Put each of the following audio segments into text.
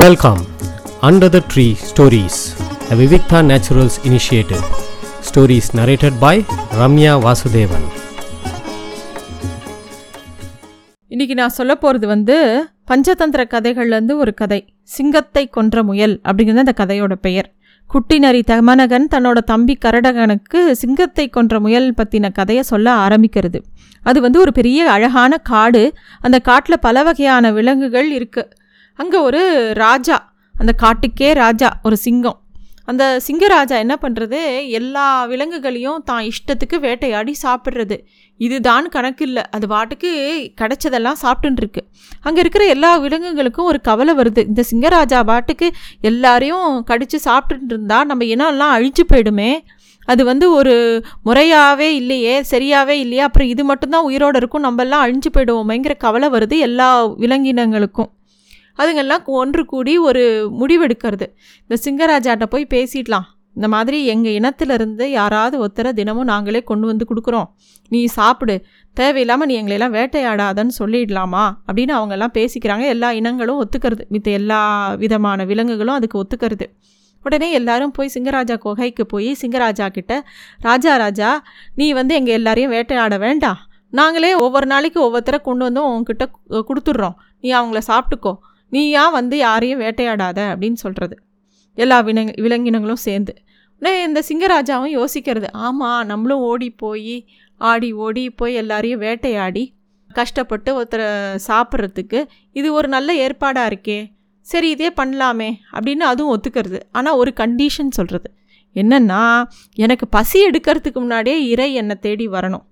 Welcome under the tree stories the Vivikta naturals initiative stories narrated by Ramya Vasudevan இன்னைக்கு நான் சொல்ல போகிறது வந்து பஞ்சதந்திர கதைகள்லேருந்து ஒரு கதை. சிங்கத்தை கொன்ற முயல் அப்படிங்கிறது அந்த கதையோட பெயர். குட்டி நரி தமனகன் தன்னோட தம்பி கரடகனுக்கு சிங்கத்தை கொன்ற முயல் பற்றின கதையை சொல்ல ஆரம்பிக்கிறது. அது வந்து ஒரு பெரிய அழகான காடு. அந்த காட்டில் பல வகையான விலங்குகள் இருக்குது அங்கே ஒரு ராஜா அந்த காட்டுக்கே ராஜா ஒரு சிங்கம். அந்த சிங்கராஜா என்ன பண்ணுறது எல்லா விலங்குகளையும் தான் இஷ்டத்துக்கு வேட்டையாடி சாப்பிட்றது. இதுதான் கணக்கு இல்லை அது பாட்டுக்கு கிடைச்சதெல்லாம் சாப்பிட்டுருக்கு அங்கே இருக்கிற எல்லா விலங்குகளுக்கும் ஒரு கவலை வருது. இந்த சிங்கராஜா பாட்டுக்கு எல்லாரையும் கடித்து சாப்பிட்டுட்டு இருந்தா நம்ம இனம்லாம் அழிஞ்சு போயிடுமே. அது வந்து ஒரு முறையாகவே இல்லையே சரியாகவே இல்லையே. அப்புறம் இது மட்டும்தான் உயிரோடு இருக்கும். நம்மெல்லாம் அழிஞ்சு போயிடுவோமேங்கிற கவலை வருது எல்லா விலங்கினங்களுக்கும். அதுங்கெல்லாம் ஒன்று கூடி ஒரு முடிவெடுக்கிறது. இந்த சிங்கராஜாட்ட போய் பேசிடலாம். இந்த மாதிரி எங்கள் இனத்திலிருந்து யாராவது ஒருத்தரை தினமும் நாங்களே கொண்டு வந்து கொடுக்குறோம். நீ சாப்பிடு. தேவையில்லாமல் நீ எங்களையெல்லாம் வேட்டையாடாதன்னு சொல்லிடலாமா? அப்படின்னு அவங்கெல்லாம் பேசிக்கிறாங்க. எல்லா இனங்களும் ஒத்துக்கிறது. மித்த எல்லா விதமான விலங்குகளும் அதுக்கு ஒத்துக்கிறது. உடனே எல்லாரும் போய் சிங்கராஜா குகைக்கு போய் சிங்கராஜா கிட்ட ராஜா ராஜா நீ வந்து எங்கள் எல்லாரையும் வேட்டையாட வேண்டாம். நாங்களே ஒவ்வொரு நாளைக்கு ஒவ்வொருத்தரை கொண்டு வந்து உங்ககிட்ட கொடுத்துட்றோம். நீ அவங்கள சாப்பிட்டுக்கோ. நீ ஏன் வந்து யாரையும் வேட்டையாடாத அப்படின்னு சொல்கிறது எல்லா விலங்கு விலங்கினங்களும் சேர்ந்து. உடனே இந்த சிங்கராஜாவும் யோசிக்கிறது. ஆமாம் நம்மளும் ஓடி போய் ஆடி ஓடி போய் எல்லாரையும் வேட்டையாடி கஷ்டப்பட்டு ஒருத்தரை சாப்பிட்றதுக்கு இது ஒரு நல்ல ஏற்பாடாக இருக்கே. சரி இதே பண்ணலாமே அப்படின்னு அதுவும் ஒத்துக்கிறது. ஆனால் ஒரு கண்டிஷன் சொல்கிறது என்னென்னா எனக்கு பசி எடுக்கிறதுக்கு முன்னாடியே இறை என்னை தேடி வரணும்.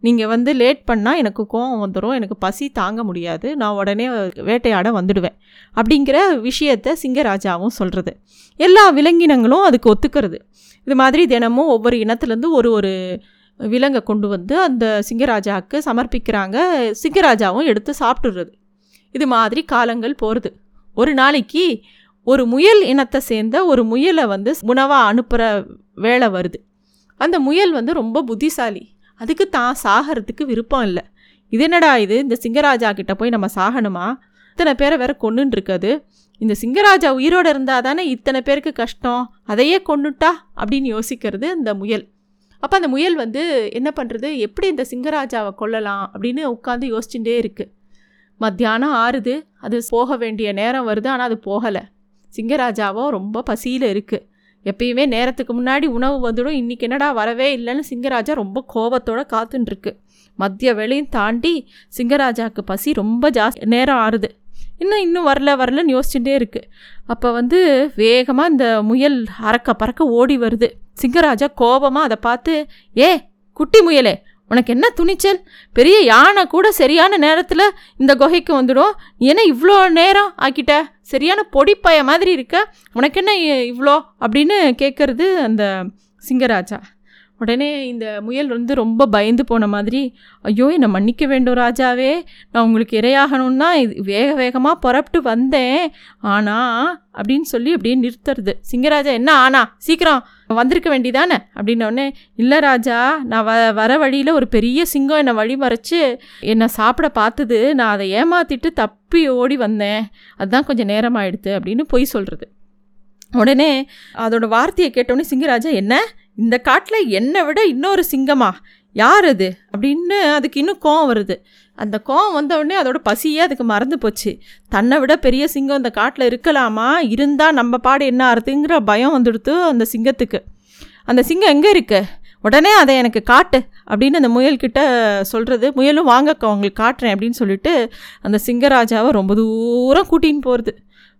நீங்கள் வந்து லேட் பண்ணால் எனக்கு கோவம் வந்துடும் எனக்கு பசி தாங்க முடியாது நான் உடனே வேட்டையாட வந்துடுவேன் அப்படிங்கிற விஷயத்த சிங்கராஜாவும் சொல்கிறது எல்லா விலங்கினங்களும் அதுக்கு ஒத்துக்கிறது. இது மாதிரி தினமும் ஒவ்வொரு இனத்துலேருந்து ஒரு ஒரு விலங்கை கொண்டு வந்து அந்த சிங்கராஜாவுக்கு சமர்ப்பிக்கிறாங்க. சிங்கராஜாவும் எடுத்து சாப்பிட்டுடுறது. இது மாதிரி காலங்கள் போகிறது ஒரு நாளைக்கு ஒரு முயல் இனத்தை சேர்ந்த ஒரு முயலை வந்து உணவாக அனுப்புகிற வேலை வருது. அந்த முயல் வந்து ரொம்ப புத்திசாலி. அதுக்கு தான் சாகிறதுக்கு விருப்பம் இல்லை. இது என்னடா இது? இந்த சிங்கராஜா கிட்ட போய் நம்ம சாகணுமா? இத்தனை பேரை வேற கொண்டுன்னு இந்த சிங்கராஜா உயிரோடு இருந்தால் தானே இத்தனை பேருக்கு கஷ்டம்? அதையே கொண்டுட்டா அப்படின்னு யோசிக்கிறது இந்த முயல். அப்போ அந்த முயல் வந்து என்ன பண்ணுறது எப்படி இந்த சிங்கராஜாவை கொல்லலாம்? அப்படின்னு உட்காந்து யோசிச்சுட்டே இருக்குது மத்தியானம் ஆறுது. அது போக வேண்டிய நேரம் வருது. ஆனால் அது போகலை. சிங்கராஜாவோ ரொம்ப பசியில் இருக்குது எப்பயுமே நேரத்துக்கு முன்னாடி உணவு வந்துடும். இன்றைக்கி என்னடா வரவே இல்லைன்னு சிங்கராஜா ரொம்ப கோபத்தோடு காத்துன்னு மதிய மத்திய தாண்டி சிங்கராஜாவுக்கு பசி ரொம்ப ஜாஸ்தி. நேரம் ஆறுது. இன்னும் இன்னும் வரல வரலன்னு யோசிச்சுட்டே இருக்குது அப்போ வந்து வேகமாக இந்த முயல் அறக்க பறக்க ஓடி வருது. சிங்கராஜா கோபமாக அதை பார்த்து ஏ குட்டி முயலே உனக்கு என்ன துணிச்சல்? பெரிய யானை கூட சரியான நேரத்தில் இந்த குகைக்கு வந்துடும். நீ என்ன இவ்வளோ நேரம் ஆக்கிட்ட? சரியான பொடிப்பய மாதிரி இருக்க. உனக்கு என்ன இவ்வளோ அப்படின்னு கேட்குறது அந்த சிங்கராஜா. உடனே இந்த முயல் வந்து ரொம்ப பயந்து போன மாதிரி ஐயோ என்னை மன்னிக்க வேண்டும் ராஜாவே நான் உங்களுக்கு இரையாகணும்னா இது வேக வேகமாக புறப்பட்டு வந்தேன். ஆனா அப்படின்னு சொல்லி அப்படியே நிறுத்துறது. சிங்கராஜா என்ன ஆனா? சீக்கிரம் வந்திருக்க வேண்டிதானே அப்படின்னோடனே இல்லை ராஜா நான் வ வர வழியில் ஒரு பெரிய சிங்கம் என்னை வழி மறைச்சு என்னை சாப்பிட பார்த்தது. நான் அதை ஏமாற்றிட்டு தப்பி ஓடி வந்தேன். அதுதான் கொஞ்சம் நேரம் அப்படின்னு பொய் சொல்கிறது உடனே அதோட வார்த்தையை கேட்டோடனே சிங்கராஜா என்ன? இந்த காட்டில் என்னை விட இன்னொரு சிங்கமா? யார் அது அப்படின்னு அதுக்கு இன்னும் கோவம் வருது. அந்த கோவம் வந்தவுடனே அதோட பசியே அதுக்கு மறந்து போச்சு. தன்னை விட பெரிய சிங்கம் இந்த காட்டில் இருக்கலாமா? இருந்தால் நம்ம பாடு என்ன ஆறுதுங்கிற பயம் வந்துடுத்து அந்த சிங்கத்துக்கு. அந்த சிங்கம் எங்கே இருக்கு? உடனே அதை எனக்கு காட்டு அப்படின்னு அந்த முயல்கிட்ட சொல்கிறது முயலும் வாங்கக்கா உங்களுக்கு காட்டுறேன் அப்படின்னு சொல்லிட்டு அந்த சிங்கராஜாவை ரொம்ப தூரம் கூட்டின்னு போகிறது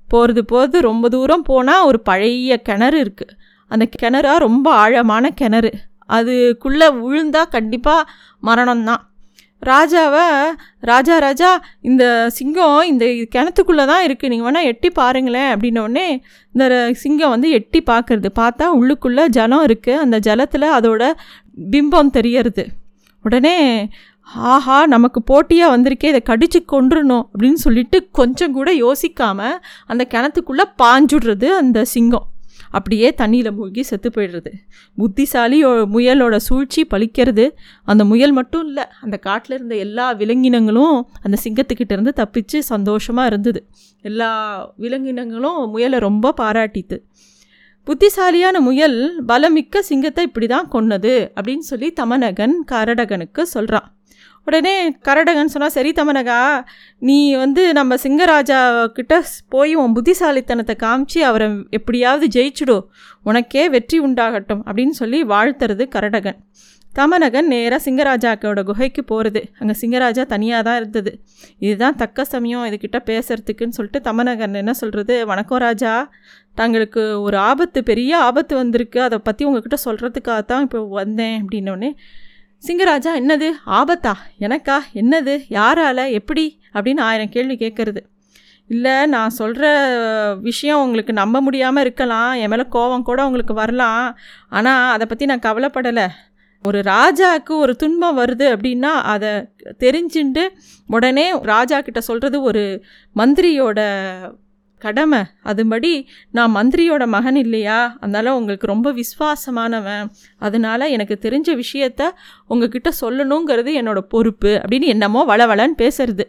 போகிறது போகிறது ரொம்ப தூரம் போனால் ஒரு பழைய கிணறு இருக்குது அந்த கிணறா ரொம்ப ஆழமான கிணறு. அதுக்குள்ளே விழுந்தா கண்டிப்பாக மரணம்தான். ராஜாவை ராஜா ராஜா இந்த சிங்கம் இந்த கிணத்துக்குள்ளே தான் இருக்குது நீங்கள் வேணால் எட்டி பாருங்களேன் அப்படின்னோடனே இந்த சிங்கம் வந்து எட்டி பார்க்கறது. பார்த்தா உள்ளுக்குள்ளே ஜலம் இருக்குது அந்த ஜலத்தில் அதோட பிம்பம் தெரியறது. உடனே ஆஹா நமக்கு போட்டியாக வந்திருக்கே இதை கடித்து கொண்டுடணும் அப்படின்னு சொல்லிட்டு கொஞ்சம் கூட யோசிக்காமல் அந்த கிணத்துக்குள்ளே பாஞ்சுடுறது அந்த சிங்கம். அப்படியே தண்ணியில் மூழ்கி செத்து போயிடுறது. புத்திசாலி முயலோட சூழ்ச்சி பழிக்கிறது. அந்த முயல் மட்டும் இல்லை அந்த காட்டில் இருந்த எல்லா விலங்கினங்களும் அந்த சிங்கத்துக்கிட்ட இருந்து தப்பிச்சு சந்தோஷமாக இருந்தது. எல்லா விலங்கினங்களும் முயலை ரொம்ப பாராட்டித்து புத்திசாலியான முயல் பலமிக்க சிங்கத்தை இப்படி தான் கொன்னது அப்படின்னு சொல்லி தமநகன் கரடகனுக்கு சொல்கிறான் உடனே கரடகன் சொன்னால் சரி தமனகா நீ வந்து நம்ம சிங்கராஜா கிட்ட போய் உன் புத்திசாலித்தனத்தை காமிச்சு அவரை எப்படியாவது ஜெயிச்சுடு. உனக்கே வெற்றி உண்டாகட்டும் அப்படின்னு சொல்லி வாழ்த்துறது கரடகன். தமனகன் நேராக சிங்கராஜாக்கோட குகைக்கு போகிறது அங்கே சிங்கராஜா தனியாக தான் இருந்தது. இதுதான் தக்க சமயம் இதுக்கிட்ட பேசுறதுக்குன்னு சொல்லிட்டு தமனகன் என்ன சொல்கிறது வணக்கம் ராஜா தங்களுக்கு ஒரு ஆபத்து பெரிய ஆபத்து வந்திருக்கு. அதை பற்றி உங்ககிட்ட சொல்கிறதுக்காக தான் இப்போ வந்தேன் அப்படின்னோடனே சிங்கராஜா என்னது? ஆபத்தா? எனக்கா? என்னது? யாரால? எப்படி? அப்படின்னு ஆயிரம் கேள்வி கேட்குறது. இல்லை நான் சொல்கிற விஷயம் உங்களுக்கு நம்ப முடியாமல் இருக்கலாம். என் மேலே கோவம் கூட உங்களுக்கு வரலாம். ஆனால் அதை பற்றி நான் கவலைப்படலை. ஒரு ராஜாவுக்கு ஒரு துன்பம் வருது அப்படின்னா அதை தெரிஞ்சுட்டு உடனே ராஜா கிட்ட சொல்கிறது ஒரு மந்திரியோட கடமை. அதுபடி நான் மந்திரியோட மகன் இல்லையா? அதனால் உங்களுக்கு ரொம்ப விசுவாசமானவன். அதனால் எனக்கு தெரிஞ்ச விஷயத்த உங்ககிட்ட சொல்லணுங்கிறது என்னோடய பொறுப்பு அப்படின்னு என்னமோ வளவளன்னு பேசுறது.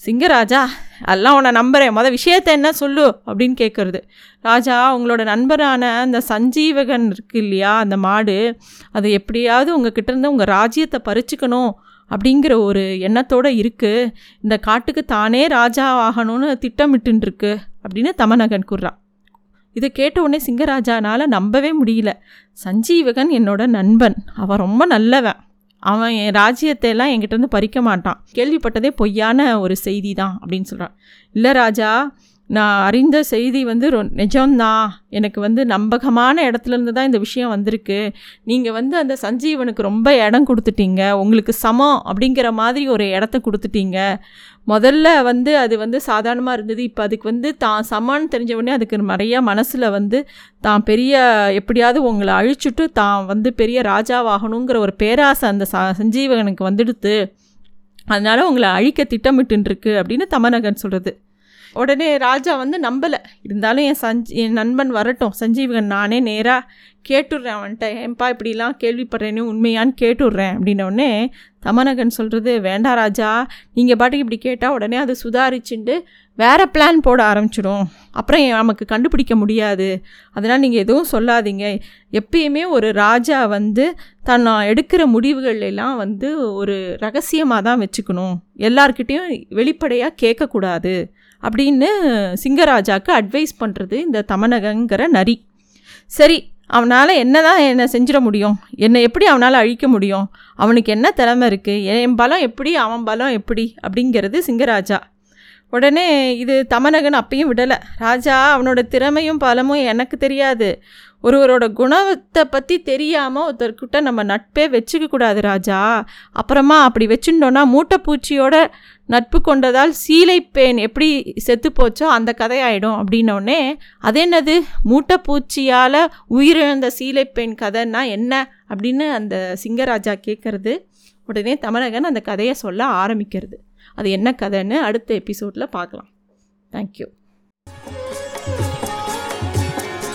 சிங்கராஜா எல்லாம் உன்னை நம்புகிறேன் மொதல் விஷயத்த என்ன சொல்லு அப்படின்னு கேட்குறது ராஜா உங்களோட நண்பரான அந்த சஞ்சீவகன் இருக்கு இல்லையா? அந்த மாடு அது எப்படியாவது உங்ககிட்ட இருந்து உங்கள் ராஜ்யத்தை பறிச்சுக்கணும். அப்படிங்கிற ஒரு எண்ணத்தோடு இருக்குது இந்த காட்டுக்கு தானே ராஜா ஆகணும்னு திட்டமிட்டுருக்கு அப்படின்னு தமநகன் கூறுறான் இதை கேட்ட உடனே சிங்கராஜானால் நம்பவே முடியல. சஞ்சீவகன் என்னோட நண்பன். அவன் ரொம்ப நல்லவன். அவன் என் ராஜ்யத்தை எல்லாம் என்கிட்ட இருந்து பறிக்க மாட்டான். கேள்விப்பட்டதே பொய்யான ஒரு செய்தி தான் அப்படின்னு சொல்கிறான் இல்லை ராஜா நான் அறிந்த செய்தி வந்து ரொ நிஜம்தான் எனக்கு வந்து நம்பகமான இடத்துலேருந்து தான் இந்த விஷயம் வந்திருக்கு. நீங்கள் வந்து அந்த சஞ்சீவனுக்கு ரொம்ப இடம் கொடுத்துட்டீங்க. உங்களுக்கு சமம் அப்படிங்கிற மாதிரி ஒரு இடத்த கொடுத்துட்டீங்க. முதல்ல வந்து அது வந்து சாதாரணமாக இருந்தது. இப்போ அதுக்கு வந்து தான் சமான்னு தெரிஞ்சவொடனே அதுக்கு நிறையா மனசில் வந்து தான் பெரிய எப்படியாவது உங்களை அழிச்சுட்டு தான் வந்து பெரிய ராஜாவாகணுங்கிற ஒரு பேராசை அந்த ச சஞ்சீவனுக்கு வந்துடுத்து. அதனால் உங்களை அழிக்க திட்டமிட்டுருக்கு அப்படின்னு தமநகன் சொல்கிறது உடனே ராஜா வந்து நம்பலை. இருந்தாலும் என் சஞ்சி என் நண்பன் வரட்டும். சஞ்சீவகன் நானே நேராக கேட்டுடுறேன் அவன்கிட்ட. ஏன்பா இப்படிலாம் கேள்விப்படுறேன்னு உண்மையான்னு கேட்டுடுறேன் அப்படின்னோடனே தமனகன் சொல்கிறது வேண்டாம் ராஜா நீங்கள் பாட்டுக்கு இப்படி கேட்டால் உடனே அதை சுதாரிச்சுண்டு வேறு பிளான் போட ஆரம்பிச்சிடும். அப்புறம் நமக்கு கண்டுபிடிக்க முடியாது. அதனால் நீங்கள் எதுவும் சொல்லாதீங்க. எப்பயுமே ஒரு ராஜா வந்து தன்னை எடுக்கிற முடிவுகள் எல்லாம் வந்து ஒரு ரகசியமாக தான் வச்சுக்கணும். எல்லார்கிட்டேயும் வெளிப்படையாக கேட்கக்கூடாது. அப்படின்னு சிங்கராஜாவுக்கு அட்வைஸ் பண்ணுறது இந்த தமனகங்கிற நரி. சரி அவனால் என்ன தான் என்னை செஞ்சிட முடியும்? என்னை எப்படி அவனால் அழிக்க முடியும்? அவனுக்கு என்ன திறமை இருக்குது என் பலம் எப்படி? அவன் பலம் எப்படி? அப்படிங்கிறது சிங்கராஜா. உடனே இது தமனகன் அப்பையும் விடலை. ராஜா அவனோட திறமையும் பலமும் எனக்கு தெரியாது. ஒருவரோட குணத்தை பற்றி தெரியாமல் ஒருத்தர்கிட்ட நம்ம நட்பே வச்சுக்க கூடாது ராஜா. அப்புறமா அப்படி வச்சுட்டோன்னா மூட்டைப்பூச்சியோட நட்பு கொண்டதால் சீலைப்பேன் எப்படி செத்து போச்சோ அந்த கதையாயிடும். அப்படின்னோடனே அது என்னது? மூட்டைப்பூச்சியால் உயிரிழந்த சீலைப்பேன் கதைன்னா என்ன? அப்படின்னு அந்த சிங்கராஜா கேட்குறது உடனே தமிழகன் அந்த கதையை சொல்ல ஆரம்பிக்கிறது. அது என்ன கதைன்னு அடுத்த எபிசோடில் பார்க்கலாம். Thank you